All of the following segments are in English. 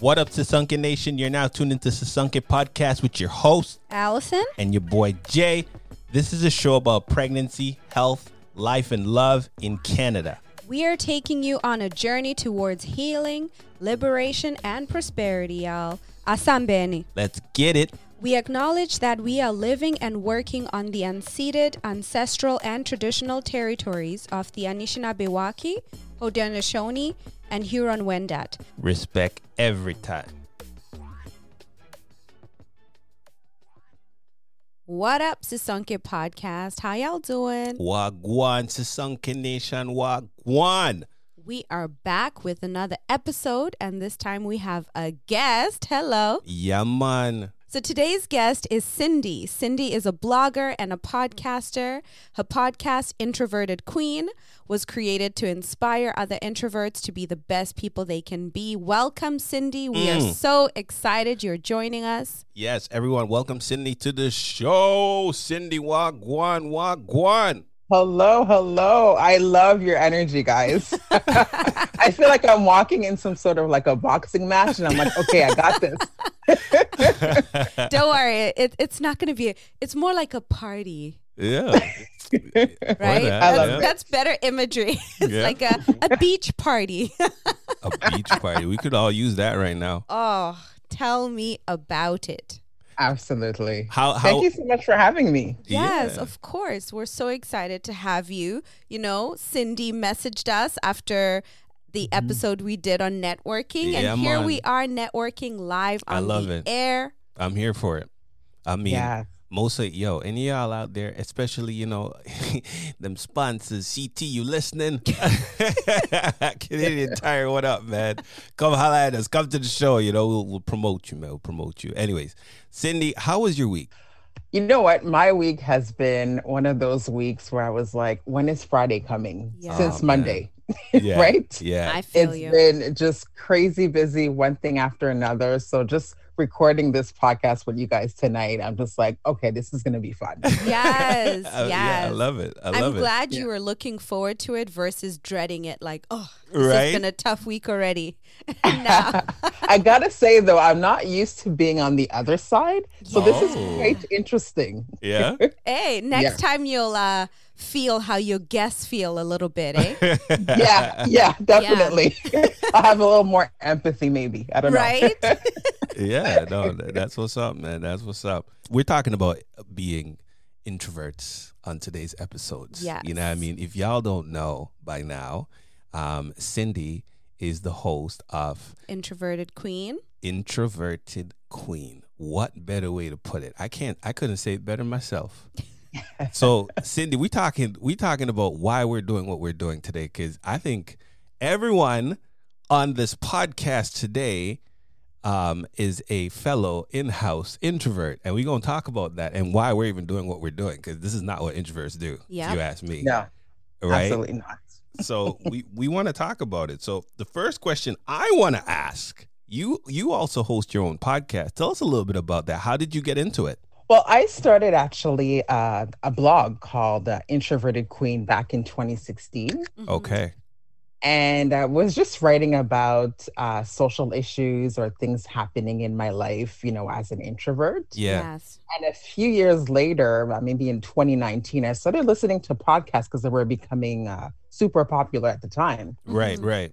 What up, Sisonke Nation? You're now tuned into Sisonke Podcast with your host Allison. and your boy Jay. This is a show about pregnancy, health, life, and love in Canada. We are taking you on a journey towards healing, liberation, and prosperity, y'all. Asambeni. Let's get it. We acknowledge that we are living and working on the unceded, ancestral, and traditional territories of the Anishinaabe, Haudenosaunee, and Huron-Wendat. Respect every time. What up, Sisonke Podcast? How y'all doing? Wagwan, Sisonke Nation, Wagwan. We are back with another episode, and this time we have a guest. Hello. Yeah, man. So today's guest is Cindy. Cindy is a blogger and a podcaster. Her podcast, Introverted Queen, was created to inspire other introverts to be the best people they can be. Welcome, Cindy. We are Mm. so excited you're joining us. Yes, everyone, welcome Cindy to the show. Cindy Wagwan, Wagwan. Hello, hello. I love your energy, guys. I feel like I'm walking in some sort of like a boxing match, and I'm like, okay, I got this. Don't worry, it, it's not going to be, it's more like a party. Yeah. Right? that, That's, yeah. that's better imagery. It's Yeah. like a, a beach party. A beach party. We could all use that right now. oh, tell me about it. Absolutely. How how Thank you so much for having me. Yes, Yeah. of course. We're so excited to have you. You know, Cindy messaged us after the episode we did on networking, Mm-hmm. Yeah, and here man. we are networking live I on love the it. air. I'm here for it. I mean, Yeah. most of yo, any of y'all out there, especially you know, them sponsors, CT, you listening? Canadian Tire, what up, man? Come holla at us. Come to the show. You know, we'll, we'll promote you, man. We'll promote you. Anyways, Cindy, how was your week? You know what? My week has been one of those weeks where I was like, when is Friday coming? Yeah. Since Oh. Monday. Yeah, Right? Yeah. I feel It's you. been just crazy busy, one thing after another. So just recording this podcast with you guys tonight, I'm just like, okay, this is going to be fun. Yes, Uh, yeah, I love it. I I'm love it. glad you Yeah. were looking forward to it versus dreading it. Like, oh, this Right? has been a tough week already. I gotta say though, I'm not used to being on the other side, so this is Oh. quite interesting. Yeah. hey, next Yeah. time you'll uh, feel how your guests feel a little bit, eh? Yeah, yeah, definitely. I'll have a little more empathy, maybe. I don't know. right? yeah, no, that's what's up, man. That's what's up. We're talking about being introverts on today's episodes. Yeah. You know what I mean? If y'all don't know by now, um, Cindy is the host of Introverted queen. Introverted Queen. What better way to put it? I can't I couldn't say it better myself. so Cindy, we talking we talking about why we're doing what we're doing today because I think everyone on this podcast today um, is a fellow in-house introvert, and we're gonna talk about that and why we're even doing what we're doing because this is not what introverts do. Yep. If you ask me, No, right? absolutely not. so we we want to talk about it. So the first question I want to ask you you also host your own podcast. Tell us a little bit about that. How did you get into it? Well, I started actually uh, a blog called uh, Introverted Queen back in 2016. Mhm. Okay. and I was just writing about uh, social issues or things happening in my life, you know, as an introvert. Yeah. Yes. And a few years later, uh, maybe in 2019, I started listening to podcasts because they were becoming uh, super popular at the time. Right. Mhm. Right.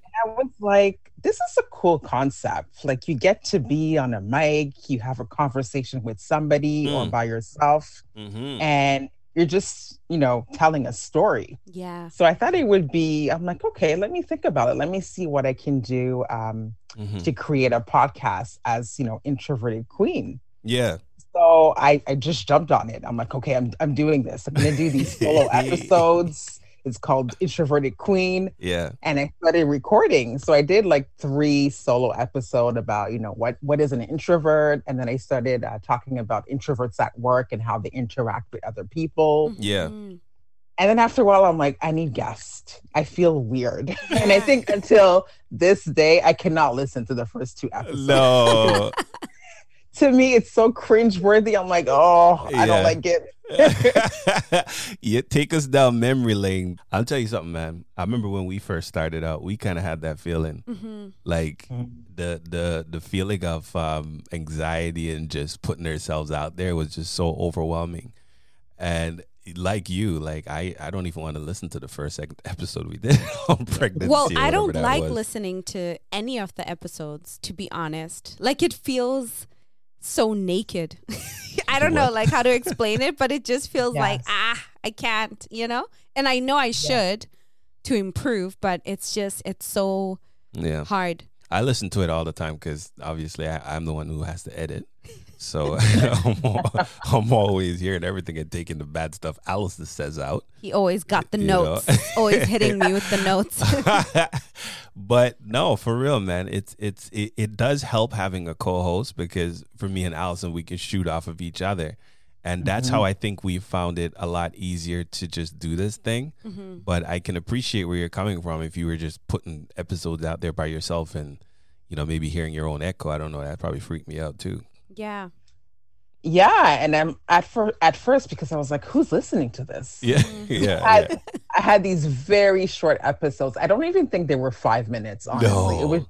I was like, this is a cool concept. Like, you get to be on a mic, you have a conversation with somebody or Mm. by yourself, Mm-hmm. and you're just, you know, telling a story. Yeah. So I thought it would be, I'm like, okay, let me think about it. Let me see what I can do um, hmm to create a podcast as, you know, introverted queen. Yeah. So I, I just jumped on it. I'm like, okay, I'm, I'm doing this. I'm going to do these solo episodes. It's called Introverted Queen. Yeah. And I started recording. So I did like three solo episode about, you know, what, what is an introvert? And then I started uh, talking about introverts at work and how they interact with other people. Yeah. Mhm. And then after a while, I'm like, I need guests. I feel weird. and I think until this day, I cannot listen to the first two episodes. No. to me, it's so cringeworthy. I'm like, oh, I don't like it. you take us down memory lane. I'll tell you something, man. I remember when we first started out, we kind of had that feeling, Mm-hmm. like Mhm. the the the feeling of um, anxiety and just putting ourselves out there was just so overwhelming. And like you, like I, I don't even want to listen to the first second episode we did on pregnancy. Well, I don't like was. listening to any of the episodes, to be honest. Like it feels so naked. I don't know like how to explain it, but it just feels like ah, I can't, you know? And I know I should to improve, but it's just it's so Yeah, hard. I listen to it all the time because obviously I, I'm the one who has to edit. So I'm, al- I'm always hearing everything and taking the bad stuff Alice says out. He always got the You notes. always hitting me with the notes. but no, for real, man, it's it's it, it does help having a co-host because for me and Allison, we can shoot off of each other, and that's how I think we found it a lot easier to just do this thing. Mhm. But I can appreciate where you're coming from if you were just putting episodes out there by yourself and you know maybe hearing your own echo. I don't know that probably freaked me out too. Yeah. Yeah, and I'm at first at first because I was like, who's listening to this? Yeah, Mhm. yeah, yeah. I, I had these very short episodes. I don't even think they were five minutes, honestly. It was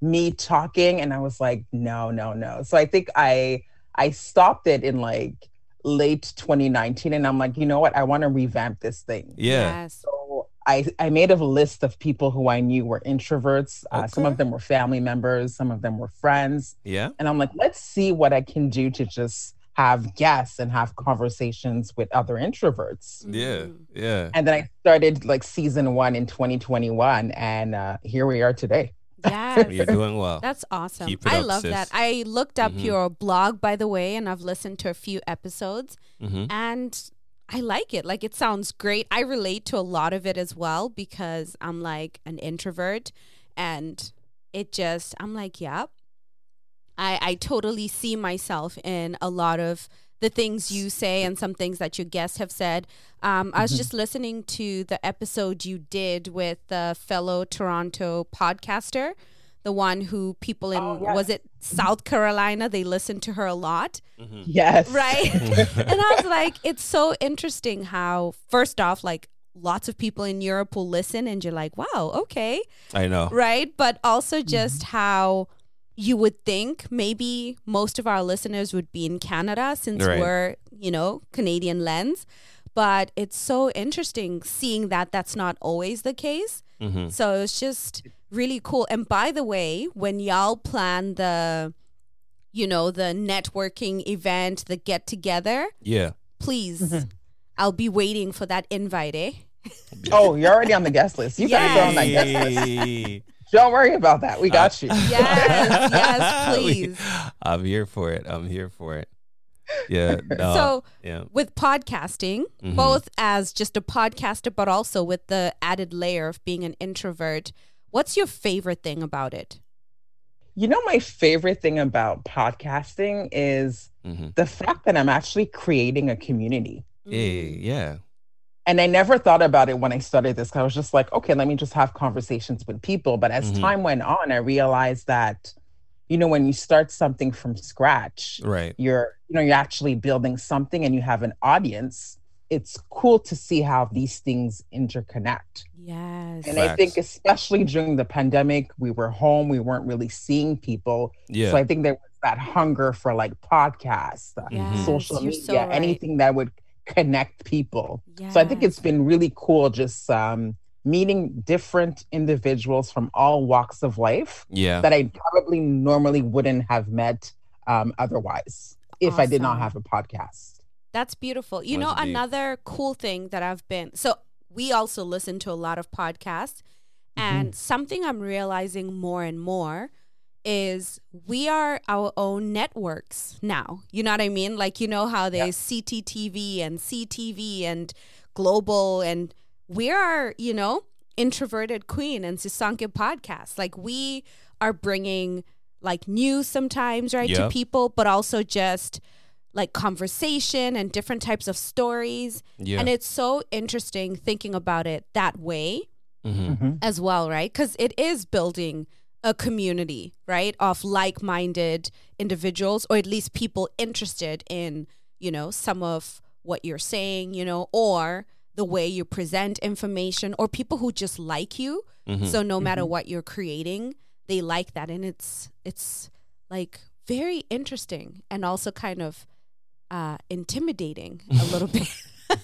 me talking, and I was like, no, no, no. So I think I I stopped it in like late 2019, and I'm like, you know what? I want to revamp this thing. yeah. Yes. So I I made a list of people who I knew were introverts. Uh, Some of them were family members, some of them were friends. Yeah. And I'm like, let's see what I can do to just have guests and have conversations with other introverts. Yeah. Mhm. Yeah. And then I started like season one in 2021, and uh, here we are today. Yes. You're doing well. That's awesome. Keep it I up, love sis. that. I looked up Mhm. your blog, by the way, and I've listened to a few episodes, hmm and I like it. Like, it sounds great. I relate to a lot of it as well because I'm like an introvert, and it just, I'm like, yep. I, I totally see myself in a lot of the things you say and some things that your guests have said. Um, I was Mhm. just listening to the episode you did with the fellow Toronto podcaster, the one who people in Oh, yes. was it South Carolina? They listened to her a lot, hmm Yes. right? and I was like, it's so interesting how first off, like lots of people in Europe will listen, and you're like, wow, okay, I know. right? But also just how you would think maybe most of our listeners would be in Canada since Right. we're, you know, Canadian lens. But it's so interesting seeing that that's not always the case. Hmm So it's just really cool. And by the way, when y'all plan the, you know, the networking event, the get together, Yeah. please, Mhm. I'll be waiting for that invite, eh? Oh, you're already on the guest list. You gotta go on that guest list. Don't worry about that. We got you. Yes, yes, We- please. I'm here for it. I'm here for it. Yeah. No, so yeah. with podcasting, Mhm. both as just a podcaster, but also with the added layer of being an introvert, what's your favorite thing about it? You know, my favorite thing about podcasting is hmm the fact that I'm actually creating a community. Hey, yeah. And I never thought about it when I started this. I was just like, okay, let me just have conversations with people. But as Mhm. time went on, I realized that, you know, when you start something from scratch, Right. you're, you know, you're actually building something and you have an audience. It's cool to see how these things interconnect. Yes. And I think, especially during the pandemic, we were home, we weren't really seeing people. Yeah. So I think there was that hunger for like podcasts, uh, Yes, social you're media, so right. anything that would connect people. So I think it's been really cool just um, meeting different individuals from all walks of life yeah. that I probably normally wouldn't have met um, otherwise if I did not have a podcast. That's beautiful. You know, deep. another cool thing that I've been so we also listen to a lot of podcasts, and mm-hmm. something I'm realizing more and more is we are our own networks now. You know what I mean? Like you know how there's CTTV and CTV and global and we are, you know, introverted queen and Sisonke podcast. Like we are bringing like news sometimes, right, to people, but also just like conversation and different types of stories. yeah. And it's so interesting thinking about it that way hmm Mhm. as well, right? Because it is building a community, right, of like-minded individuals or at least people interested in, you know, some of what you're saying, you know, or the way you present information or people who just like you. Mhm. So no matter what you're creating, they like that and it's it's like very interesting and also kind of uh intimidating a little bit.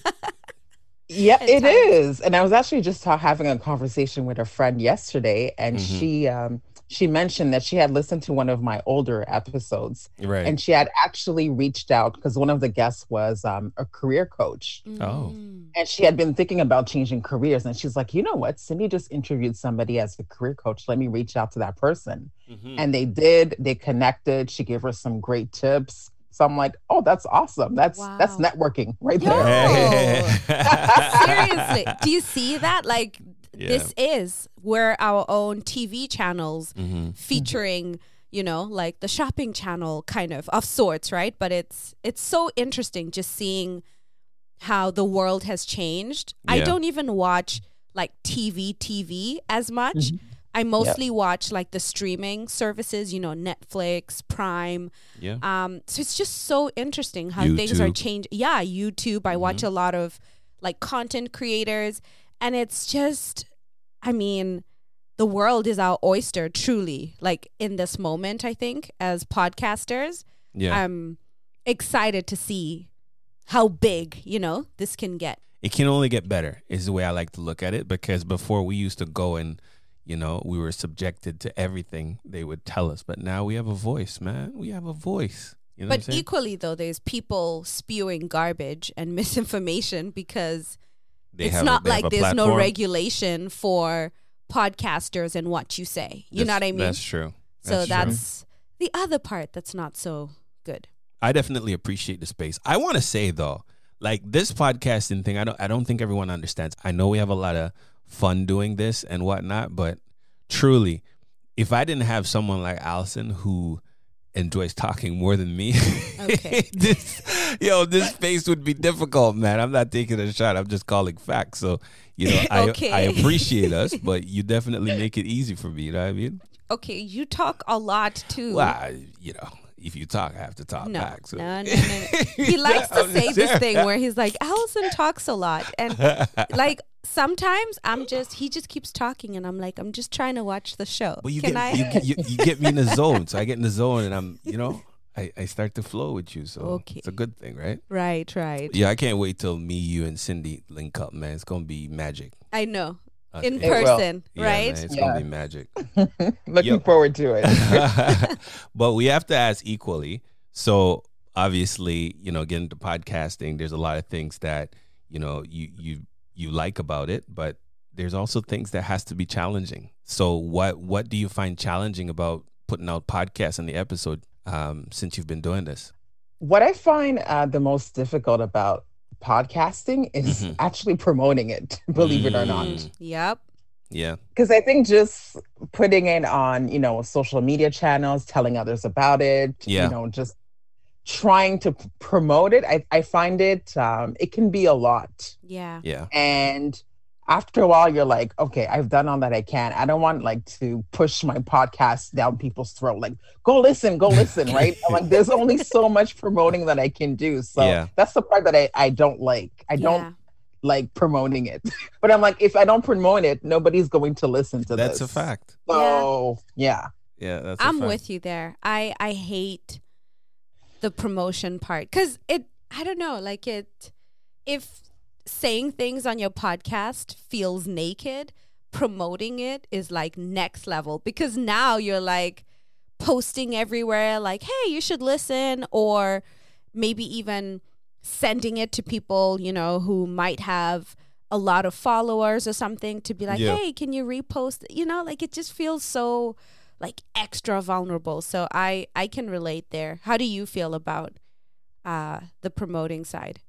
Yeah, at it times. is. And I was actually just ta- having a conversation with a friend yesterday, and Mhm. she um, she mentioned that she had listened to one of my older episodes, right. and she had actually reached out because one of the guests was um, a career coach, Oh. Mm. and she had been thinking about changing careers. And she's like, you know what? Cindy just interviewed somebody as a career coach. Let me reach out to that person. Mhm. And they did. They connected. She gave her some great tips. So I'm like, oh, that's awesome. That's that's networking right Yo. there. Seriously, do you see that? Like Yeah. this is where our own TV channels Mhm. featuring, you know, like the shopping channel kind of of sorts, right? But it's it's so interesting just seeing how the world has changed. I don't even watch like TV TV as much. Mhm. I mostly watch like the streaming services, you know, Netflix, Prime. Yeah. Um, so it's just so interesting how things are YouTube. changing. Yeah, YouTube. I watch a lot of like content creators, and it's just, I mean, the world is our oyster, truly. Like in this moment, I think as podcasters, Yeah. I'm excited to see how big you know this can get. it can only get better is the way I like to look at it because before we used to go and you know we were subjected to everything they would tell us but now we have a voice man we have a voice you know what I'm But equally, though, there's people spewing garbage and misinformation because They it's have not like there's no regulation for podcasters and what you say. You know what I mean? that's true so true. that's the other part that's not so good. I definitely appreciate the space. I want to say though, like this podcasting thing, I don't I don't think everyone understands. I know we have a lot of fun doing this and whatnot, but truly, if I didn't have someone like Allison who enjoys talking more than me, Okay. this yo, this space would be difficult, man. I'm not taking a shot. I'm just calling facts. So, you know, I Okay. I appreciate us, but you definitely make it easy for me. You know what I mean? Okay, you talk a lot too. Well, I, you know, if you talk, I have to talk no, back. So. no, no, no, no. He likes to say this thing where he's like, Allison talks a lot. And like sometimes I'm just, he just keeps talking and I'm like, I'm just trying to watch the show. Well, you Can get I? you, you you get me in the zone, so I get in the zone, and I'm you know I, I start to flow with you, so Okay. it's a good thing, right? right, right. Yeah, I can't wait till me, you, and Cindy link up, man. It's gonna be magic I know. Okay. In It will. person, Yeah, right? man, it's Yeah. gonna be magic. Looking Yo. forward to it. but we have to ask equally. So obviously, you know, getting to podcasting, there's a lot of things that you know you you you like about it, but there's also things that has to be challenging. So what what do you find challenging about putting out podcasts in the episode um, since you've been doing this? what I find uh, the most difficult about podcasting is Mhm. actually promoting it, believe it or not. Mm. Yep. Yeah, Because I think just putting it on, you know, social media channels, telling others about it, Yeah. you know, just trying to promote it, I, I find it, um, it can be a lot. Yeah. yeah, And after a while, you're like, okay, I've done all that I can. I don't want like to push my podcast down people's throat. Like, go listen, go listen, right? I'm like, there's only so much promoting that I can do. So Yeah. that's the part that I, I don't like. I don't Yeah. like promoting it. but I'm like, if I don't promote it, nobody's going to listen to that's this. That's a fact. So yeah. Yeah, that's. a I'm fact. with you there. I I hate the promotion part cuz it I don't know, like it if saying things on your podcast feels naked, promoting it is like next level because now you're like posting everywhere like, "Hey, you should listen," or maybe even sending it to people, you know, who might have a lot of followers or something to be like, Yeah. "Hey, can you repost?" You know, like it just feels so like extra vulnerable. So I I can relate there. How do you feel about uh the promoting side?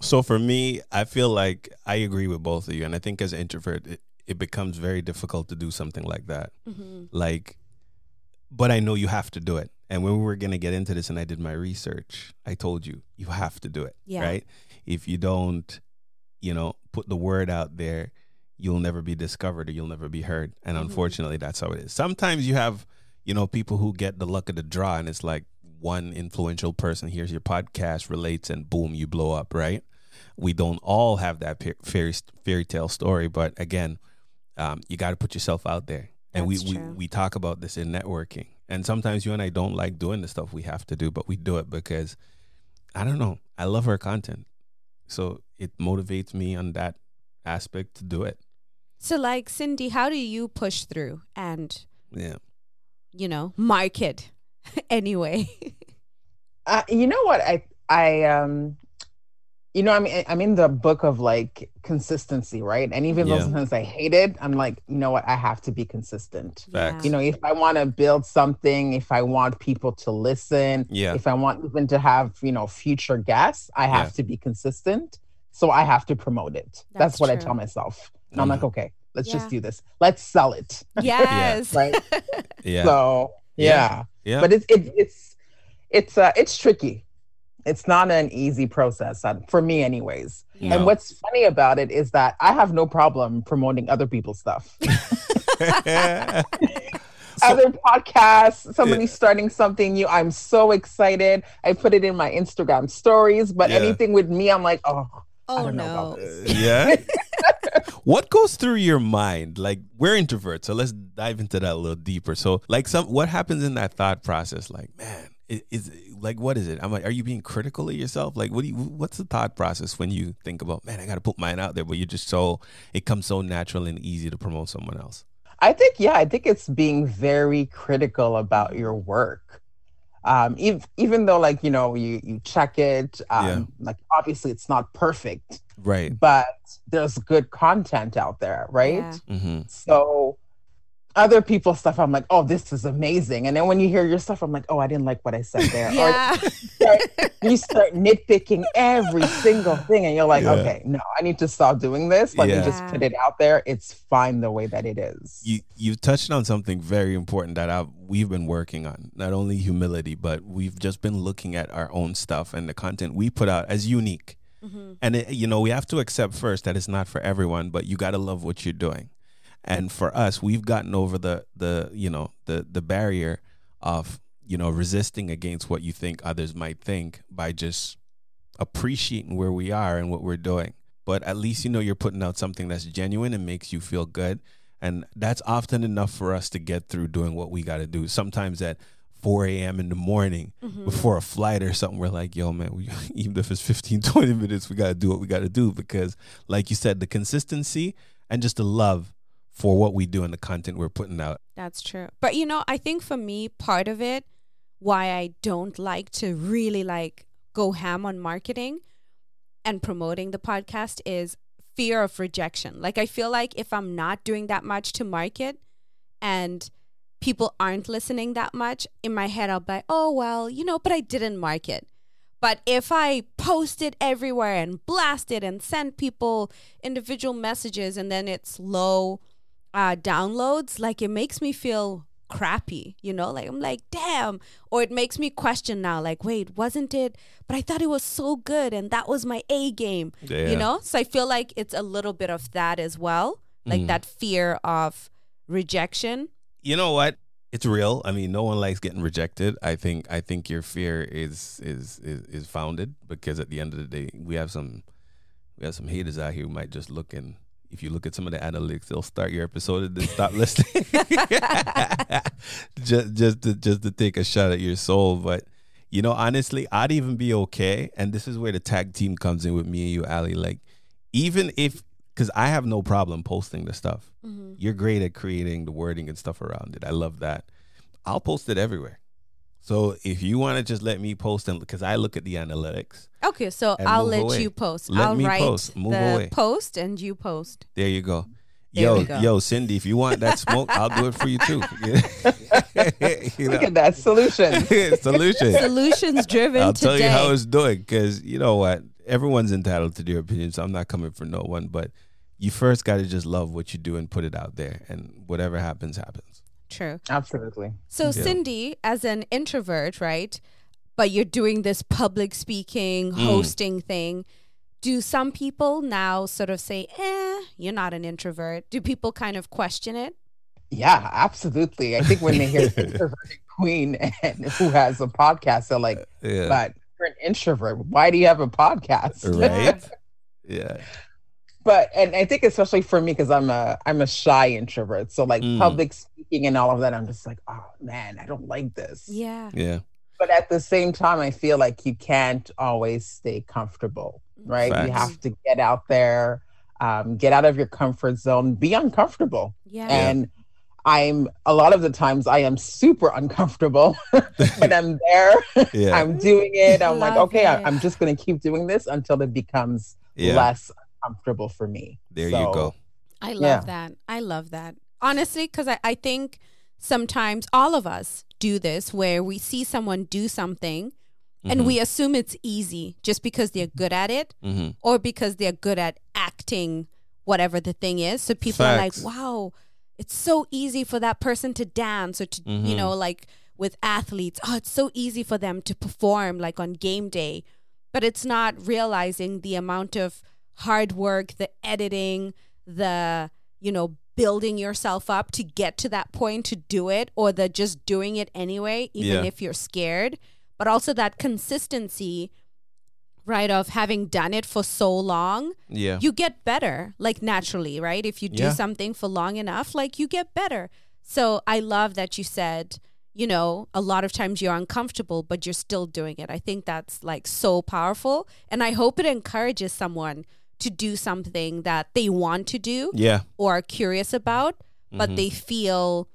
So for me, I feel like I agree with both of you, and I think as an introvert, it, it becomes very difficult to do something like that. Mm-hmm. Like, but I know you have to do it. And when we were gonna get into this, and I did my research, I told you you have to do it. Yeah. Right. If you don't, you know, put the word out there, you'll never be discovered or you'll never be heard. And Mhm. unfortunately, that's how it is. Sometimes you have, you know, people who get the luck of the draw, and it's like one influential person hears your podcast, relates, and boom, you blow up, right? We don't all have that fairy fairy tale story, but again, um, you got to put yourself out there. And we, we we talk about this in networking, and sometimes you and I don't like doing the stuff we have to do, but we do it because I don't know. I love our content, so it motivates me on that aspect to do it. So, like Cindy, how do you push through and Yeah. you know market anyway? Uh, you know what? I I um, you know, I'm I'm in the book of like consistency, right? And even though sometimes I hate it, I'm like, you know what? I have to be consistent. Facts. You know, if I want to build something, if I want people to listen, Yeah. if I want even to have you know future guests, I have Yeah. to be consistent. So I have to promote it. That's, That's what I tell myself. And I'm like, Mhm. okay, let's Yeah. just do this. Let's sell it. yes. Right. Yeah. So Yeah. yeah yeah. but it's it, it's it's uh it's tricky it's not an easy process uh, for me anyways Yeah. and what's funny about it is that i have no problem promoting other people's stuff other podcasts somebody's starting something new i'm so excited i put it in my instagram stories but Yeah. anything with me i'm like oh oh don't know no. about this. yeah. What goes through your mind? Like we're introverts, so let's dive into that a little deeper. So, like, some what happens in that thought process? Like, man, is, is like what is it? I'm like, are you being critical of yourself? Like, what do you? What's the thought process when you think about, man, I got to put mine out there, but you're just so it comes so natural and easy to promote someone else. I think, yeah, I think it's being very critical about your work. Um, even, even though like, you know, you, you check it, um, Yeah. like obviously it's not perfect, Right. but there's good content out there, right? Yeah. Mm-hmm. So other people's stuff, I'm like, oh, this is amazing. And then when you hear your stuff, I'm like, oh, I didn't like what I said there. Yeah. Or start, you start nitpicking every single thing, and you're like, Yeah. okay, no, I need to stop doing this. Let Yeah. me just put it out there. It's fine the way that it is. You you touched on something very important that I've, we've been working on. Not only humility, but we've just been looking at our own stuff and the content we put out as unique. Mhm. And it, you know, we have to accept first that it's not for everyone, but you got to love what you're doing. And for us, we've gotten over the the you know the the barrier of you know resisting against what you think others might think by just appreciating where we are and what we're doing. But at least you know you're putting out something that's genuine and makes you feel good. And that's often enough for us to get through doing what we got to do. Sometimes at 4 a.m. in the morning, Mhm. before a flight or something, we're like, yo, man, we, even if it's 15, 20 minutes, we got to do what we got to do because, like you said, the consistency and just the love for what we do and the content we're putting out. That's true. But you know, I think for me, part of it, why I don't like to really like go ham on marketing and promoting the podcast is fear of rejection. Like I feel like if I'm not doing that much to market and people aren't listening that much, in my head I'll be like, oh well, you know, but I didn't market. But if I post it everywhere and blast it and send people individual messages and then it's low uh, downloads, like it makes me feel crappy, you know? Like I'm like, damn. Or it makes me question now, like, wait, wasn't it? But I thought it was so good and that was my A game, Yeah. you know? So I feel like it's a little bit of that as well, like Mhm. that fear of rejection. You know what? It's real. I mean, no one likes getting rejected. I think I think your fear is is is, is founded because at the end of the day, we have some we have some haters out here who might just look and if you look at some of the analytics, they'll start your episode and then stop listening. just just to just to take a shot at your soul. But you know, honestly, I'd even be okay. And this is where the tag team comes in with me and you, Ali. Like, even if because I have no problem posting the stuff. Mm-hmm. You're great at creating the wording and stuff around it. I love that. I'll post it everywhere. So if you want to just let me post and because I look at the analytics, Okay, so I'll let away. you post. Let I'll me write post. Move the away. post and you post. there you go. There yo, go. yo, Cindy, if you want that smoke, I'll do it for you too. you Look at that solution. Solution. Solutions driven I'll today. tell you how it's doing because you know what? Everyone's entitled to their opinions. So I'm not coming for no one, but you first got to just love what you do and put it out there, and whatever happens, happens. True. Absolutely. So Yeah. Cindy, as an introvert, right? But you're doing this public speaking, Mm. hosting thing. do some people now sort of say, eh, you're not an introvert? Do people kind of question it? Yeah, absolutely. I think when they hear introverted queen and who has a podcast, they're like, Yeah. but you're an introvert. Why do you have a podcast? right? yeah. But and I think especially for me because I'm a I'm a shy introvert. So like Mm. public speaking and all of that, I'm just like, oh man, I don't like this. Yeah. Yeah. But at the same time, I feel like you can't always stay comfortable, right? Facts. You have to get out there, um, get out of your comfort zone, be uncomfortable. Yeah. And I'm a lot of the times I am super uncomfortable, but I'm there. Yeah. I'm doing it. I'm like, okay, I, it. I'm just gonna keep doing this until it becomes yeah. less comfortable for me. there So, you go. I love Yeah. that. I love that. Honestly, because I, I think sometimes all of us do this where we see someone do something Mm-hmm. and we assume it's easy just because they're good at it hmm or because they're good at acting whatever the thing is. So people are like, wow, it's so easy for that person to dance or to, you Mhm. know, like with athletes, oh, it's so easy for them to perform like on game day. But it's not realizing the amount of hard work, the editing, the, you know, building yourself up to get to that point to do it or the just doing it anyway, even Yeah. if you're scared. But also that consistency, right, of having done it for so long Yeah. you get better like naturally right if you do Yeah. something for long enough like you get better so i love that you said you know a lot of times you're uncomfortable but you're still doing it i think that's like so powerful and i hope it encourages someone to do something that they want to do yeah. or are curious about but Mhm. they feel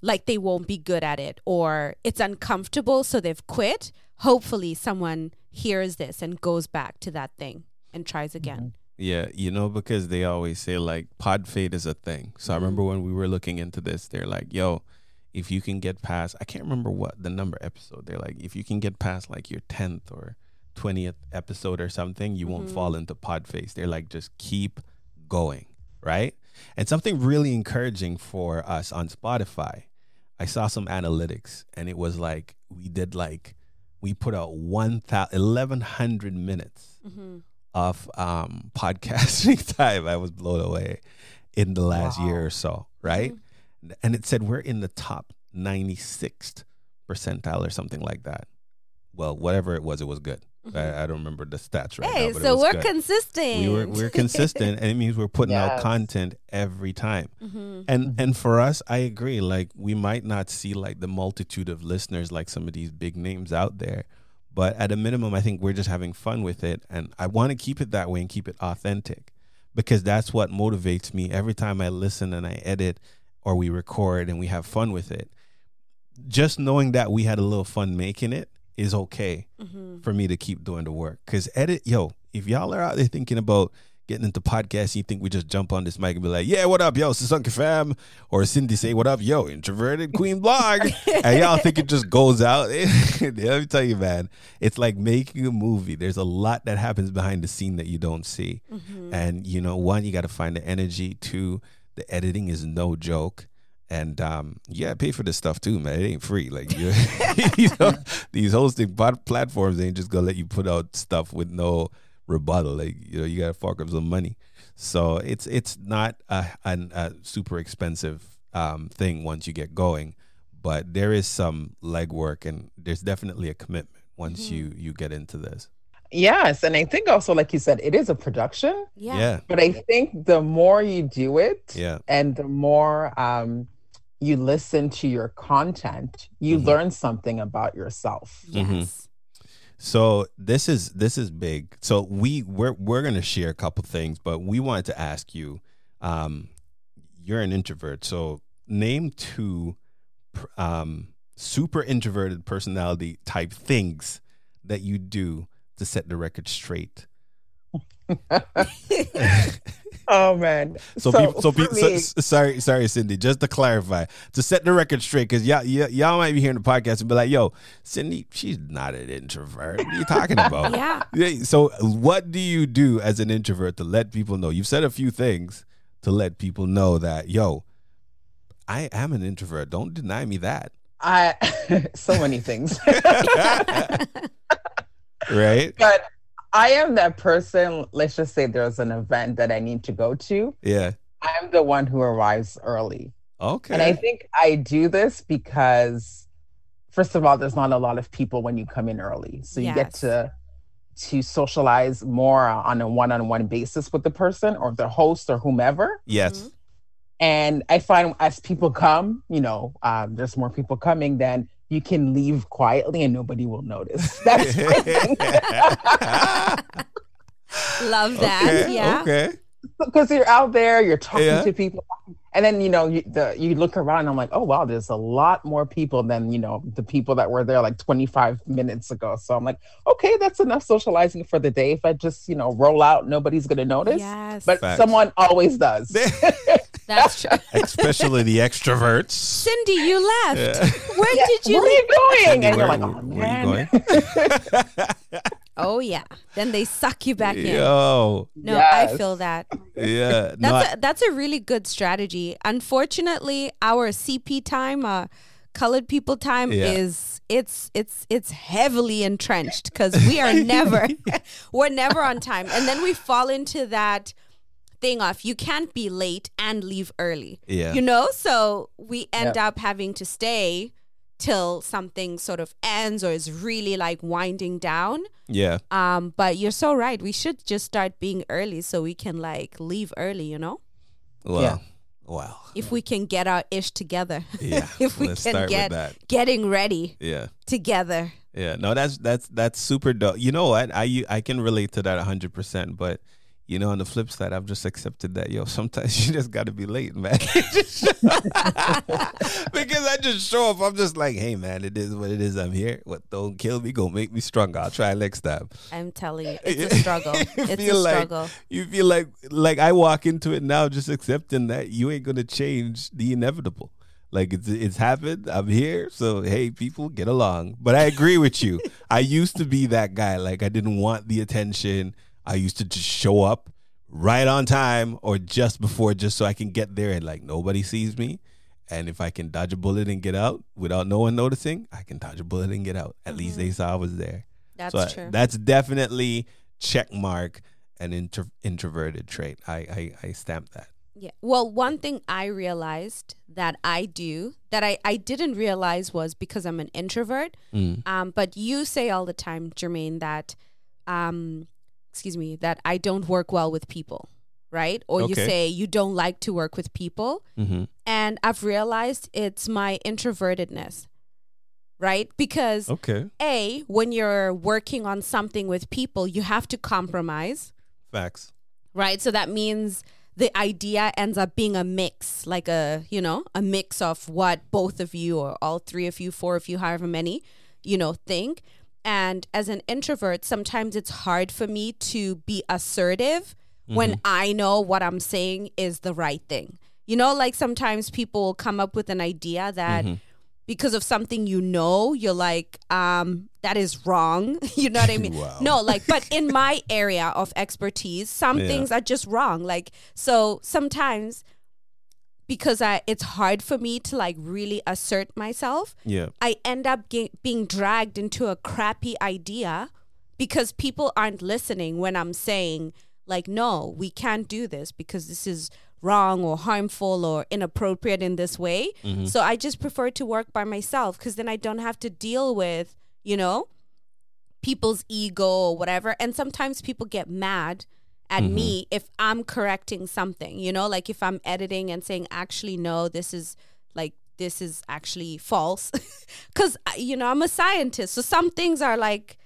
like they won't be good at it or it's uncomfortable so they've quit hopefully someone hears this and goes back to that thing and tries again Yeah, you know, because they always say like pod fade is a thing. So I remember when we were looking into this, they're like, yo, if you can get past, I can't remember what the number episode, they're like, if you can get past like your 10th or 20th episode or something, you won't fall into pod fade. They're like, just keep going, right? And something really encouraging for us on Spotify, I saw some analytics and it was like, we did like, we put out 1,000 1,100 minutes mm-hmm. of um, podcasting time. I was blown away in the last Wow. year or so, right? And it said we're in the top 96th percentile or something like that. Well, whatever it was, it was good. I, I don't remember the stats right hey, now. But it so was we're good. consistent. we were we're consistent, and it means we're putting out content every time. hmm And and for us, I agree. Like we might not see like the multitude of listeners like some of these big names out there, but at a minimum, I think we're just having fun with it, and I want to keep it that way and keep it authentic, because that's what motivates me every time I listen and I edit or we record and we have fun with it. Just knowing that we had a little fun making it is okay hmm for me to keep doing the work. Cause edit, yo, if y'all are out there thinking about getting into podcasts, you think we just jump on this mic and be like, yeah, what up, yo, Sisonke fam? Or Cindy say, what up, yo, introverted queen blog. and y'all think it just goes out. Let me tell you, man, it's like making a movie. There's a lot that happens behind the scene that you don't see. hmm And, you know, one, you got to find the energy. Two, the editing is no joke. And um, yeah, pay for this stuff too, man. It ain't free. Like you, you know, these hosting pod- platforms ain't just gonna let you put out stuff with no rebuttal. Like you know, you gotta fork up some money. So it's it's not a, an, a super expensive um, thing once you get going, but there is some legwork and there's definitely a commitment once Mhm. you you get into this. Yes, and I think also, like you said, it is a production. Yeah. Yeah, But I think the more you do it, yeah, and the more um, you listen to your content, you Mhm. learn something about yourself. Yes. Mhm. So this is this is big. So we we're we're gonna share a couple things, but we wanted to ask you. Um, you're an introvert, so name two um, super introverted personality type things that you do to set the record straight. Oh man! So, people, so, people, so, me- s- sorry, sorry, Cindy. Just to clarify, to set the record straight, because y'all, y'all, y'all might be hearing the podcast and be like, "Yo, Cindy, she's not an introvert. What are you talking about?" Yeah, So, what do you do as an introvert to let people know? You've said a few things to let people know that, yo, I am an introvert. Don't deny me that. I so many things, right? but I am that person. Let's just say there's an event that I need to go to. Yeah. I'm the one who arrives early. Okay. And I think I do this because, first of all, there's not a lot of people when you come in early. So you get to to socialize more on a one-on-one basis with the person or the host or whomever. yes. Mhm. And I find as people come, you know, um, there's more people coming, then you can leave quietly and nobody will notice. That's my thing. Love that. okay. Yeah. Okay. because you're out there, you're talking Yeah. to people, and then you know you, the you look around. And I'm like, oh wow, there's a lot more people than you know the people that were there like 25 minutes ago. So I'm like, okay, that's enough socializing for the day. If I just you know roll out, nobody's gonna notice. Yes. But Facts. someone always does. That's true. Especially the extroverts. Cindy, you left. Yeah. Where Yeah, did you where are leave? you going? Cindy, and you're where- like, oh where are you going? Oh yeah. Then they suck you back in. Yo. No, I feel that. Yeah. No, That's I- a, that's a really good strategy. Unfortunately, our CP time, uh, colored people time, Yeah. is it's it's it's heavily entrenched because we are never we're never on time, and then we fall into that thing of you can't be late and leave early. yeah. You know, so we end Yeah. up having to stay till something sort of ends or is really like winding down. yeah. Um, but you're so right. We should just start being early so we can like leave early, you know? Well. Yeah. Wow. If we can get our ish together. Yeah. if we Let's can start get with that. getting ready Yeah. together. Yeah, no, that's that's that's super dope. You know what? I I can relate to that hundred percent. But you know, on the flip side, I've just accepted that yo. Sometimes you just got to be late, man. because I just show up. I'm just like, hey, man, it is what it is. I'm here. What don't kill me, gonna make me stronger. I'll try next time. I'm telling you, it's a struggle. It's a like- struggle. You feel like like I walk into it now, just accepting that you ain't gonna change the inevitable. Like it's it's happened. I'm here, so hey, people, get along. But I agree with you. I used to be that guy. Like I didn't want the attention. I used to just show up right on time or just before, just so I can get there and like nobody sees me. And if I can dodge a bullet and get out without no one noticing, I can dodge a bullet and get out. At least they saw I was there. That's So I- true. that's definitely check mark an intro, introverted trait. I, I I stamp that. Yeah. Well, one thing I realized that I do that I, I didn't realize was because I'm an introvert. Mm. Um, but you say all the time, Jermaine, that um, excuse me, that I don't work well with people, right? Or you say you don't like to work with people. Mm-hmm. And I've realized it's my introvertedness, right? Because Okay. A, when you're working on something with people, you have to compromise Facts. right? So that means the idea ends up being a mix, like a, you know, a mix of what both of you or all three of you, four of you, however many, you know, think. And as an introvert, sometimes it's hard for me to be assertive when I know what I'm saying is the right thing. You know, like sometimes people will come up with an idea that because of something you know, you're like, um, that is wrong. you know what I mean? Wow. No, like, but in my area of expertise, some Yeah. things are just wrong. Like, so sometimes because I, it's hard for me to like really assert myself, Yeah. I end up ge- being dragged into a crappy idea because people aren't listening when I'm saying, like, no, we can't do this because this is wrong or harmful or inappropriate in this way. Mm-hmm. So I just prefer to work by myself because then I don't have to deal with, you know, people's ego or whatever. And sometimes people get mad at me if I'm correcting something, you know, like if I'm editing and saying, actually, no, this is like, this is actually false. Because, you know, I'm a scientist. So some things are like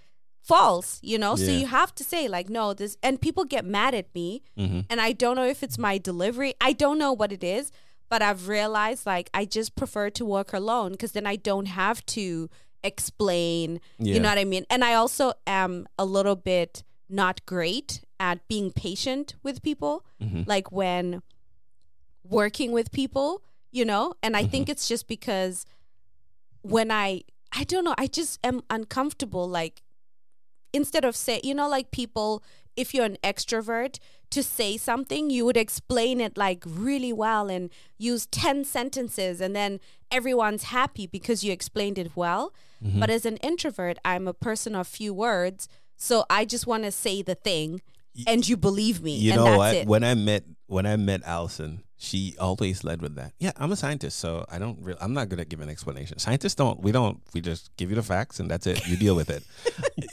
false, you know? So you have to say, like, no, this, and people get mad at me. Mm-hmm. And I don't know if it's my delivery. I don't know what it is, but I've realized like I just prefer to work alone because then I don't have to explain. Yeah. You know what I mean? And I also am a little bit not great at being patient with people. Mm-hmm. Like when working with people, you know? And I think it's just because when I I don't know, I just am uncomfortable like instead of say, you know, like people, if you're an extrovert, to say something, you would explain it like really well and use 10 sentences, and then everyone's happy because you explained it well. But as an introvert, I'm a person of few words. So I just want to say the thing, and you believe me, You know it. When I met when I met Allison, she always led with that. Yeah, I'm a scientist, so I don't. Re- I'm not gonna give an explanation. Scientists don't. We don't. We just give you the facts, and that's it. You deal with it.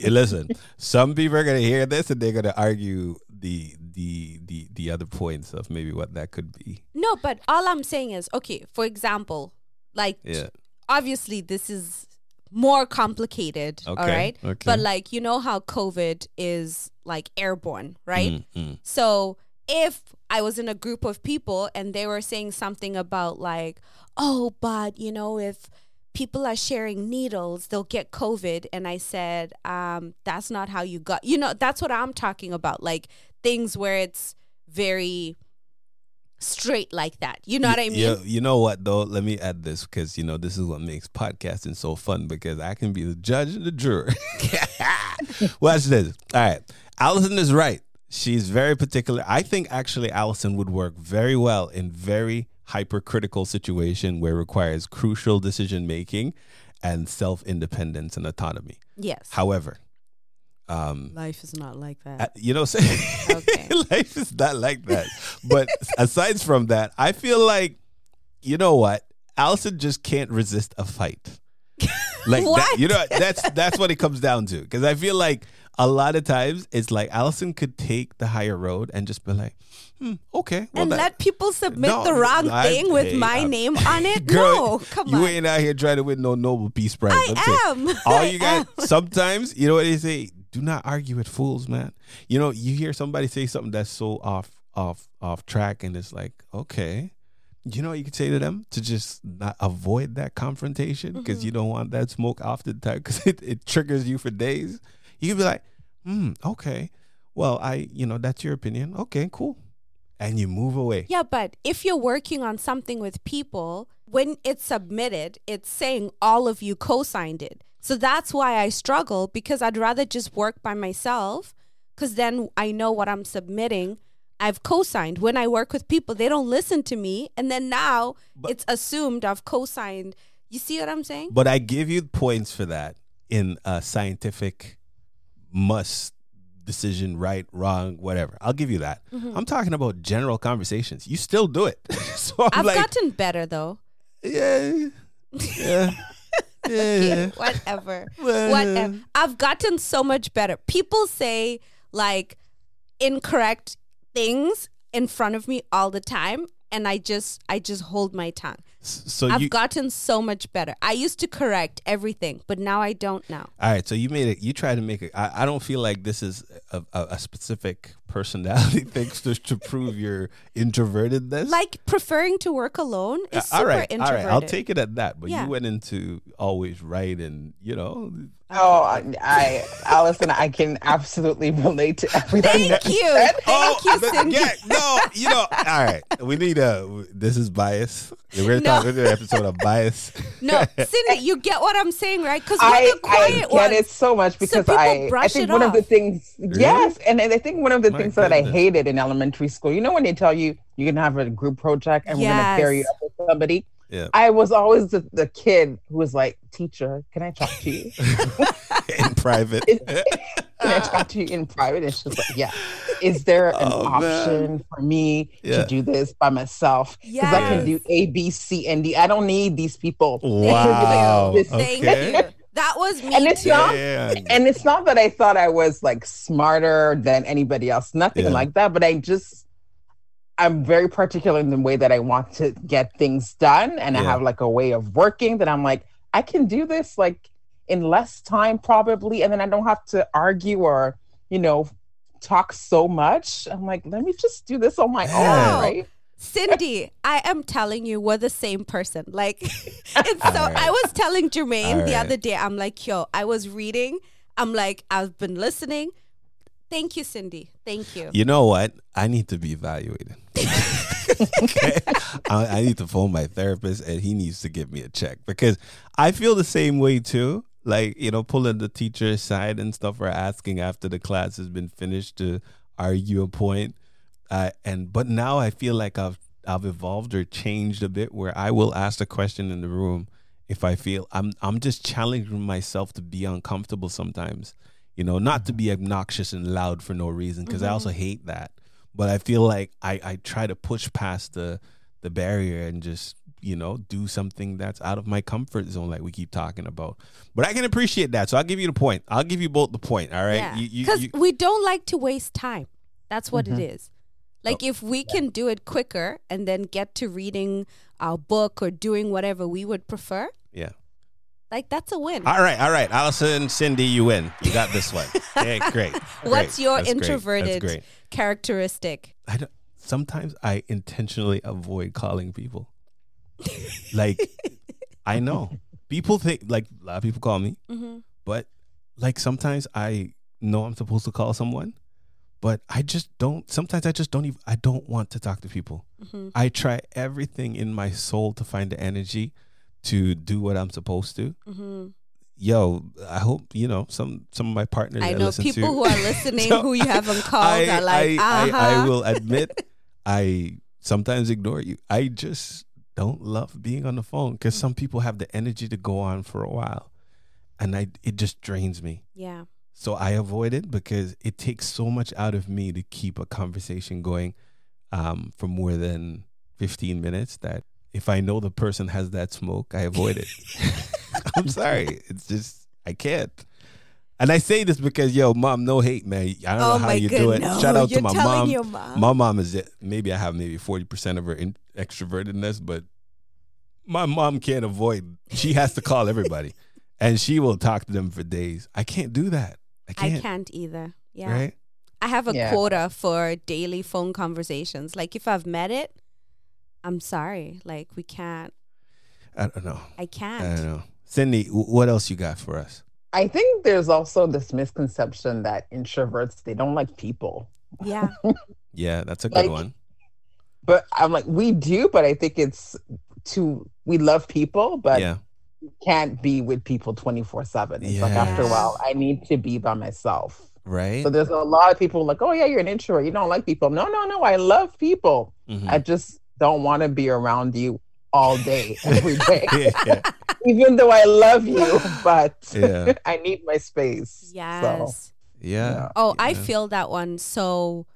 Listen, some people are gonna hear this, and they're gonna argue the the the the other points of maybe what that could be. No, but all I'm saying is, okay, for example, like Yeah. obviously this is more complicated, all Okay, right? okay. But like you know how COVID is like airborne, right? Mm, mm. So if I was in a group of people and they were saying something about like, oh, but you know, if people are sharing needles, they'll get COVID. And I said, um, that's not how you got, you know, that's what I'm talking about. Like things where it's very straight like that. You know what I mean? You, you know what though? Let me add this because you know this is what makes podcasting so fun because I can be the judge and the juror. Watch this. All right, Allison is right. She's very particular. I think actually Allison would work very well in very hypercritical situation where it requires crucial decision making and self independence and autonomy. Yes. However, um, Life is not like that. uh, you know, say Okay. life is not like that. But aside from that, I feel like you know what, Allison just can't resist a fight. Like that, you know, that's that's what it comes down to. Because I feel like a lot of times it's like Allison could take the higher road and just be like, hmm, okay, well and that, let people submit No, the wrong I- thing with my I'm- name on it. Girl, no, come you on. ain't out here trying to win no Nobel Peace Prize. I I'm all you got sometimes you know what they say do not argue with fools man. You know you hear somebody say something that's so off off off track and it's like okay. You know what you could say to them? To just not avoid that confrontation because Mm-hmm. you don't want that smoke off the time because it, it triggers you for days. You could be like hmm okay. Well i you know that's your opinion. Okay cool. And you move away. Yeah, but if you're working on something with people, when it's submitted, it's saying all of you co signed it. So that's why I struggle because I'd rather just work by myself because then I know what I'm submitting. I've co signed. When I work with people, they don't listen to me. And then now it's assumed I've co signed. You see what I'm saying? But I give you points for that in a scientific must decision, right, wrong, whatever. I'll give you that. Mm-hmm. I'm talking about general conversations. You still do it. so I'm I've like, gotten better though. yeah, yeah, yeah. Whatever. Whatever. I've gotten so much better. People say like incorrect things in front of me all the time and I just I just hold my tongue. So I've you, gotten so much better. I used to correct everything, but now I don't now. all right. So you made it. You tried to make it. I, I don't feel like this is a, a, a specific personality thing to, to prove your introvertedness. Like preferring to work alone is Uh, super all right, introverted. right. I'll take it at that. But Yeah. you went into always right, and you know, Oh, I, I, Allison, I can absolutely relate to everything. Thank that you. said. Thank you, Cindy. Yeah, no, you know, all right. We need a. This is bias. We're gonna No. talk. We're an episode of bias. No, Cindy, you get what I'm saying, right? Because we're I, the quiet I get ones. it so much because people I, I think it one of the off. things, yes, and I think one of the My things that I hated in elementary school, you know, when they tell you you can have a group project and we're going to pair you up with somebody. Yeah. I was always the, the kid who was like, teacher, can I talk to you? in private. Can I talk to you in private? And she's like, yeah. Is there an Oh, option for me Yeah. to do this by myself? Because I can do A, B, C, and D. I don't need these people. Wow. Oh, Thank Thank Okay. you. That was me. And it's too. not Damn. and it's not that I thought I was like smarter than anybody else, nothing Yeah. like that, but I just I'm very particular in the way that I want to get things done and I have like a way of working that I'm like I can do this like in less time probably and then I don't have to argue or you know talk so much. I'm like let me just do this on my Yeah. own, right? Cindy, I am telling you, we're the same person. Like, it's so. Alright. I was telling Jermaine the Alright. other day. I'm like, yo, I was reading. I'm like, I've been listening. Thank you, Cindy. Thank you. You know what? I need to be evaluated. okay? I, I need to phone my therapist and he needs to give me a check because I feel the same way too. Like, you know, pulling the teacher aside and stuff or asking after the class has been finished to argue a point. Uh, and but now I feel like I've I've evolved or changed a bit where I will ask a question in the room if I feel I'm I'm just challenging myself to be uncomfortable sometimes You know, not to be obnoxious and loud for no reason because I also Mm-hmm. hate that. But I feel like I I try to push past the the barrier and just you know do something that's out of my comfort zone like we keep talking about. But I can appreciate that. So I'll give you the point. I'll give you both the point. All right. Yeah, because you- we don't like to waste time. That's what Mm-hmm. it is. Like if we can do it quicker and then get to reading our book or doing whatever we would prefer, yeah. like that's a win. All right, all right. Allison, Cindy, you win. You got this one. Okay, great. What's your great. That's introverted great. Characteristic? I don't, sometimes I intentionally avoid calling people. like, I know people think like a lot of people call me, Mm-hmm. but like sometimes I know I'm supposed to call someone, but I just don't. Sometimes I just don't even. I don't want to talk to people. Mm-hmm. I try everything in my soul to find the energy to do what I'm supposed to. Mm-hmm. Yo, I hope you know some some of my partners. I know listen people to, who are listening So, who you haven't called I, are like, I, uh-huh. I, I will admit, I sometimes ignore you. I just don't love being on the phone because some people have the energy to go on for a while, and I it just drains me. Yeah. So I avoid it because it takes so much out of me to keep a conversation going um, for more than fifteen minutes. That if I know the person has that smoke, I avoid it. I'm sorry. It's just I can't. And I say this because yo, mom, no hate, man. I don't know oh how you god, do it. no. Shout out You're to my mom. Your mom. My mom is it. Maybe I have maybe forty percent of her in, extrovertedness, but my mom can't avoid. She has to call everybody, and she will talk to them for days. I can't do that. I I can't. can't either. Yeah. Right? I have a Yeah. quota for daily phone conversations. Like if I've met it, I'm sorry. Like we can't. I don't know. I I can't. I don't know. Cindy, what else you got for us? I think there's also this misconception that introverts they don't like people. Yeah. Yeah, that's a good Like- one. But I'm like, we do, but I think it's to we love people, but yeah, can't be with people 24 7. It's like after a while, I need to be by myself. right. So there's a lot of people like, oh yeah, you're an introvert. You don't like people. No, no, no. I love people. Mhm. I just don't want to be around you all day, every day. yeah, Even though I love you, but Yeah. I need my space. Yes. So yeah. Oh, I feel that one so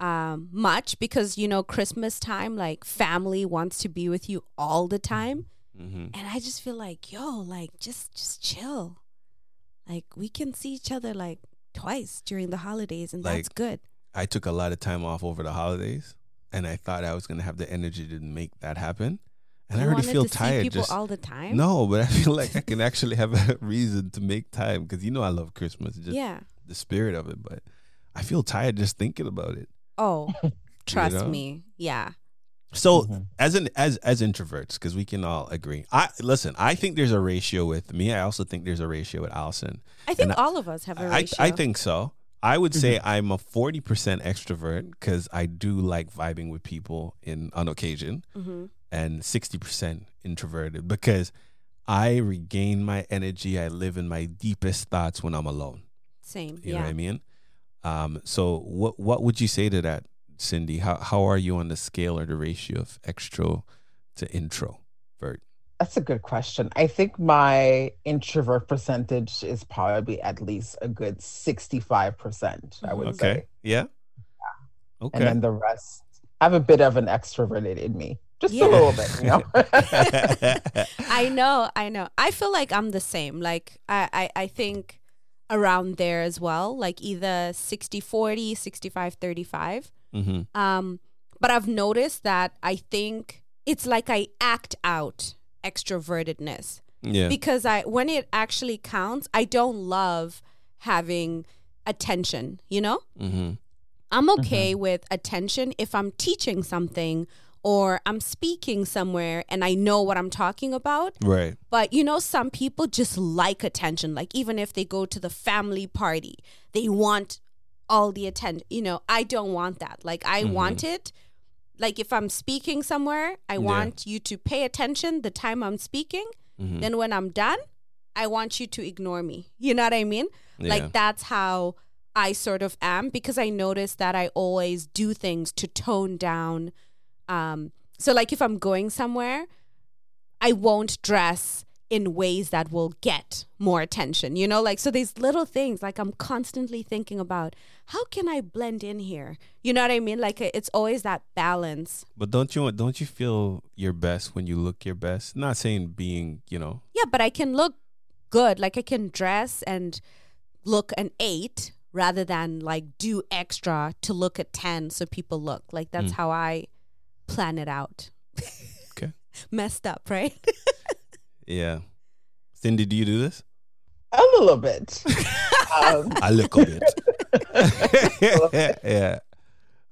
um, much because you know Christmas time, like family wants to be with you all the time, Mhm. and I just feel like, yo, like just just chill. Like we can see each other like twice during the holidays, and that's good. I took a lot of time off over the holidays, and I thought I was gonna have the energy to make that happen, and I You already feel to see tired. people Just all the time. no, but I feel like I can actually have a reason to make time because you know I love Christmas, just yeah. the spirit of it. But I feel tired just thinking about it. Oh, trust know? me. Yeah. So Mhm. as an as as introverts, because we can all agree. I listen. I think there's a ratio with me. I also think there's a ratio with Allison. I think And I- all of us have a ratio. I think so. I would say I'm a forty percent extrovert because I do like vibing with people in on occasion, hmm and sixty percent introverted because I regain my energy. I live in my deepest thoughts when I'm alone. Same. You know yeah. what I mean? Um, so what what would you say to that, Cindy? How how are you on the scale or the ratio of extro to introvert? That's a good question. I think my introvert percentage is probably at least a good 65%, I would Okay. say. Yeah. And Okay. And then the rest, I have a bit of an extroverted in me, just Yeah. a little bit, you know? I know, I know. I feel like I'm the same. Like I, I, I think around there as well, like either 60 40, 65 35. hmm Um, but I've noticed that I think it's like I act out extrovertedness Yeah. because I when it actually counts, I don't love having attention, you know? hmm I'm okay with attention if I'm teaching something or I'm speaking somewhere and I know what I'm talking about. Right. But you know, some people just like attention. Like even if they go to the family party, they want all the attention. You know, I don't want that. Like I Mhm. want it. Like if I'm speaking somewhere, I Yeah. want you to pay attention the time I'm speaking. Mhm. Then when I'm done, I want you to ignore me. You know what I mean? Yeah. Like that's how I sort of am because I notice that I always do things to tone down. Um, so like if I'm going somewhere, I won't dress in ways that will get more attention you know? Like so these little things like i'm constantly thinking about how can i blend in here? You know what i mean? Like it's always that balance. But don't you want- don't you feel your best when you look your best? Not saying being, you know, yeah but i can look good. Like i can dress and look an 8 rather than like do extra to look at 10 so people look. Like that's Mm. how i plan it out Okay. messed up right yeah. Cindy, do you do this? A little bit. um, I look a bit. yeah.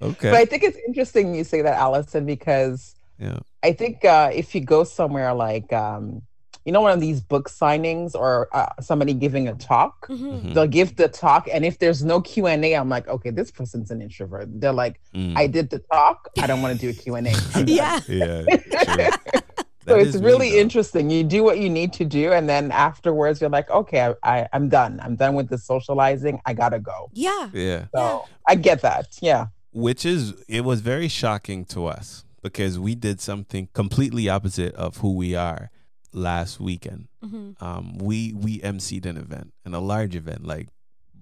Okay. But I think it's interesting you say that, Allison, because yeah. I think uh, if you go somewhere like, um, you know, one of these book signings or uh, somebody giving a talk, Mhm. Mhm. they'll give the talk, and if there's no Q and A, I'm like, okay, this person's an introvert. They're like, Mm. I did the talk, I don't want to do a Q and A. yeah yeah. So That it's is me, really though. interesting. You do what you need to do, and then afterwards, you're like, okay, I, I, I'm done. I'm done with the socializing. I gotta go. yeah Yeah. So I get that. Yeah. Which is it was very shocking to us because we did something completely opposite of who we are last weekend. hmm Um, we we emceed an event and a large event, like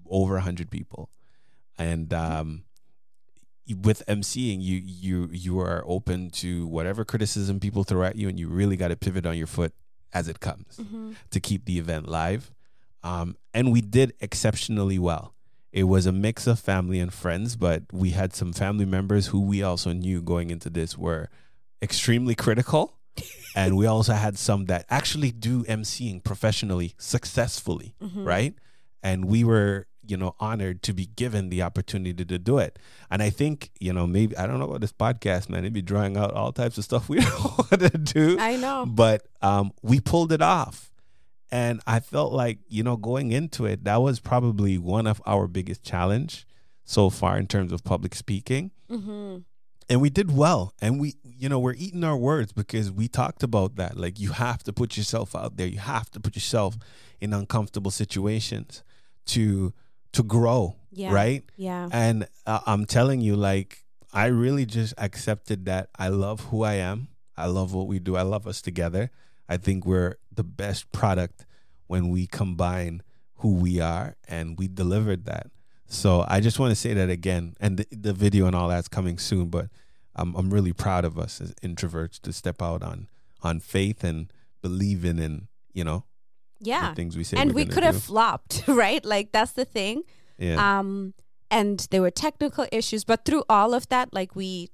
over a hundred people, and um, with emceeing, you you you are open to whatever criticism people throw at you, and you really got to pivot on your foot as it comes hmm to keep the event live. Um, and we did exceptionally well. It was a mix of family and friends, but we had some family members who we also knew going into this were extremely critical. And we also had some that actually do emceeing professionally successfully, Mhm. right? And we were, you know, honored to be given the opportunity to do it. And I think, you know, maybe I don't know about this podcast, man. It'd be drawing out all types of stuff we don't want to do i know but um, we pulled it off. And I felt like, you know, going into it, that was probably one of our biggest challenge so far in terms of public speaking. hmm And we did well. And we, you know, we're eating our words because we talked about that. Like, you have to put yourself out there. You have to put yourself in uncomfortable situations to to grow, Yeah. right? yeah And uh, I'm telling you, like, I really just accepted that I love who I am. I love what we do. I love us together. I think we're the best product when we combine who we are, and we delivered that. So I just want to say that again. And the, the video and all that's coming soon, but I'm I'm really proud of us as introverts to step out on on faith and believing in you know yeah the things we say. and we could have flopped right like that's the thing yeah um and there were technical issues but through all of that like we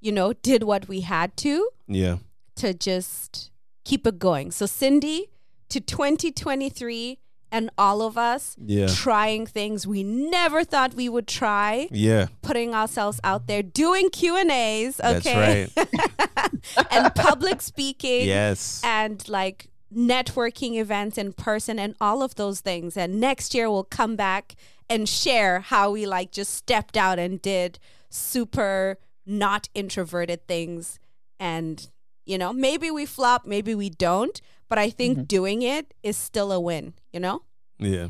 you know did what we had to yeah to just keep it going so cindy to 2023 and all of us yeah trying things we never thought we would try yeah. putting ourselves out there doing q and a's okay That's right. and public speaking yes. and like networking events in person and all of those things. And next year we'll come back and share how we like just stepped out and did super not introverted things. And, you know, maybe we flop, maybe we don't, but I think mm-hmm. doing it is still a win, you know? Yeah.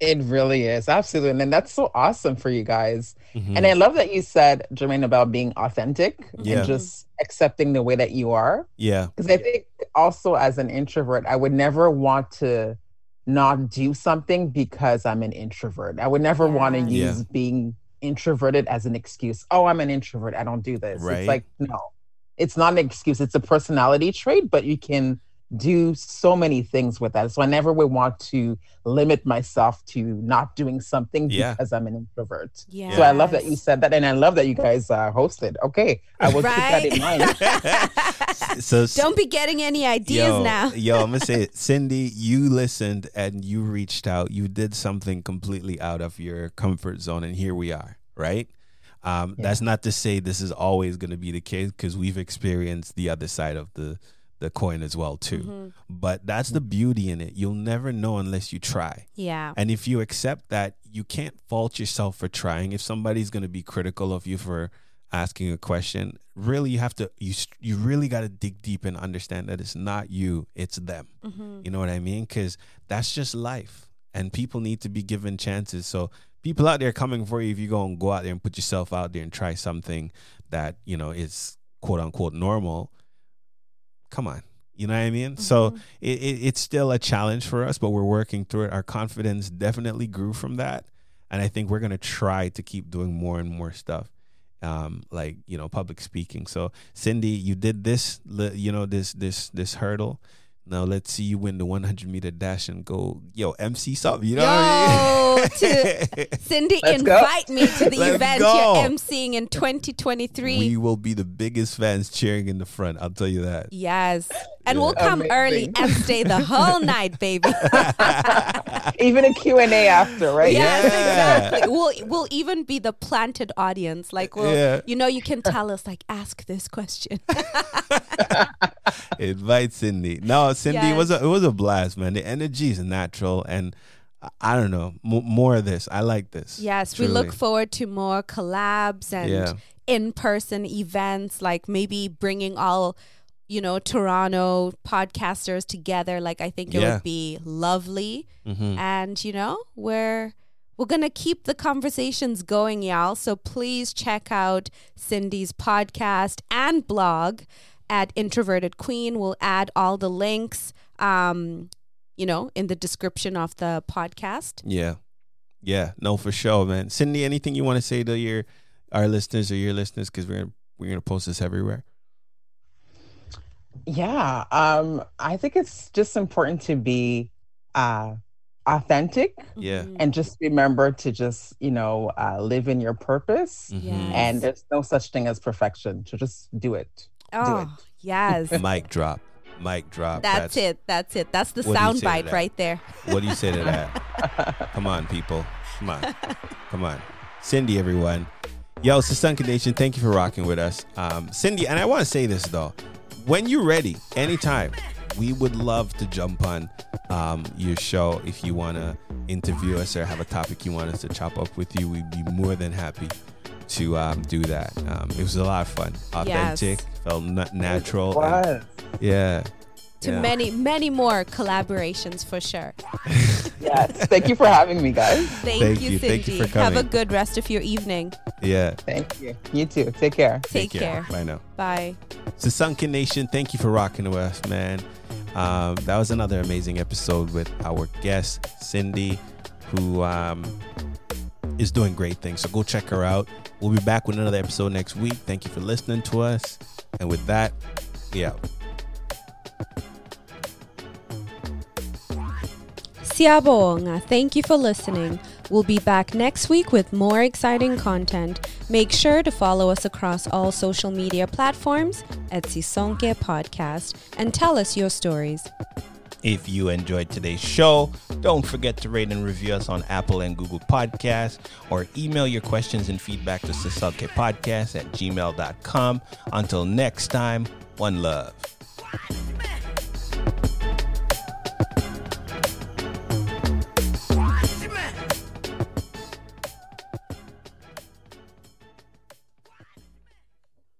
It really is. Absolutely. And that's so awesome for you guys. Mhm. And I love that you said, Jermaine, about being authentic Yeah. and just accepting the way that you are. yeah. Because I think also as an introvert, I would never want to not do something because I'm an introvert. I would never want to Yes. use being introverted as an excuse. Oh, I'm an introvert. I don't do this. Right. It's like, no, it's not an excuse. It's a personality trait, but you can do so many things with that. So I never would want to limit myself to not doing something Yeah. because I'm an introvert. Yeah. So I love that you said that, and I love that you guys uh, hosted. Okay, I will keep that in mind. so Don't be getting any ideas yo, now. yo, I'm gonna say it. Cindy, you listened and you reached out. You did something completely out of your comfort zone, and here we are, right? Um, Yeah. That's not to say this is always going to be the case because we've experienced the other side of the the coin as well too. Mhm. But that's the beauty in it. You'll never know unless you try. Yeah. And if you accept that, you can't fault yourself for trying. If somebody's going to be critical of you for asking a question, really you have to you you really got to dig deep and understand that it's not you, it's them. Mhm. You know what I mean? Cuz that's just life. And people need to be given chances. So people out there coming for you if you go and go out there and put yourself out there and try something that, you know, is quote unquote normal, come on. You know what I mean? So it, it, it's still a challenge for us, but we're working through it. Our confidence definitely grew from that, and I think we're gonna try to keep doing more and more stuff, um, like you know, public speaking. So Cindy, you did this, you know, this this this hurdle. Now let's see you win the 100 meter dash and go, yo, MC something. You know what I Yo, mean? to Cindy, Let's go. invite me to the Let's event go. you're emceeing in 2023. we will be the biggest fans cheering in the front. I'll tell you that. yes. And we'll come early and stay the whole night, baby. Even a Q&A after, right? Yes, Yeah. exactly. We'll we'll even be the planted audience. Like we'll Yeah. you know, you can tell us like ask this question. Invite Cindy. No, Cindy it was a, it was a blast, man. The energy is natural, and I- don't know m- more of this. I like this. yes, we look forward to more collabs and Yeah. in-person events like maybe bringing all you know Toronto podcasters together like I think it Yeah. would be lovely Mhm. and you know we're we're gonna keep the conversations going y'all so please check out cindy's podcast and blog at introverted queen we'll add all the links um you know in the description of the podcast Yeah, yeah. No, for sure, man. Cindy, anything you want to say to your our listeners or your listeners? Because we're we're gonna post this everywhere. Yeah, um, I think it's just important to be uh, authentic Yeah. Mhm. and just remember to just, you know, uh, live in your purpose. Mhm. Yes. And there's no such thing as perfection. So just do it. oh it. yes Mic drop. Mic drop. that's, it that's it that's the What sound bite right there What do you say to that? Come on, people. Come on. Come on. Cindy, everyone. Yo, Sisonke Nation, thank you for rocking with us. Um, Cindy, and I want to say this though. When you're ready, anytime, we would love to jump on um, your show if you want to interview us or have a topic you want us to chop up with you. We'd be more than happy to um, do that. Um, it was a lot of fun, authentic, felt na- natural. and- yeah. to yeah. many many more collaborations for sure Yes. Thank you for having me, guys. thank, Thank you you. cindy Thank you for coming. have a good rest of your evening Yeah. Thank you. You too. Take care. take, care. Bye now. bye Sisonke Nation, thank you for rocking with us, man. Um, that was another amazing episode with our guest, Cindy, who um, is doing great things. So go check her out. We'll be back with another episode next week. Thank you for listening to us. And with that, we out. Siyabonga, thank you for listening. We'll be back next week with more exciting content. Make sure to follow us across all social media platforms at Sisonke Podcast and tell us your stories. If you enjoyed today's show, don't forget to rate and review us on Apple and Google Podcasts or email your questions and feedback to Podcast at gmail.com. Until next time, one love.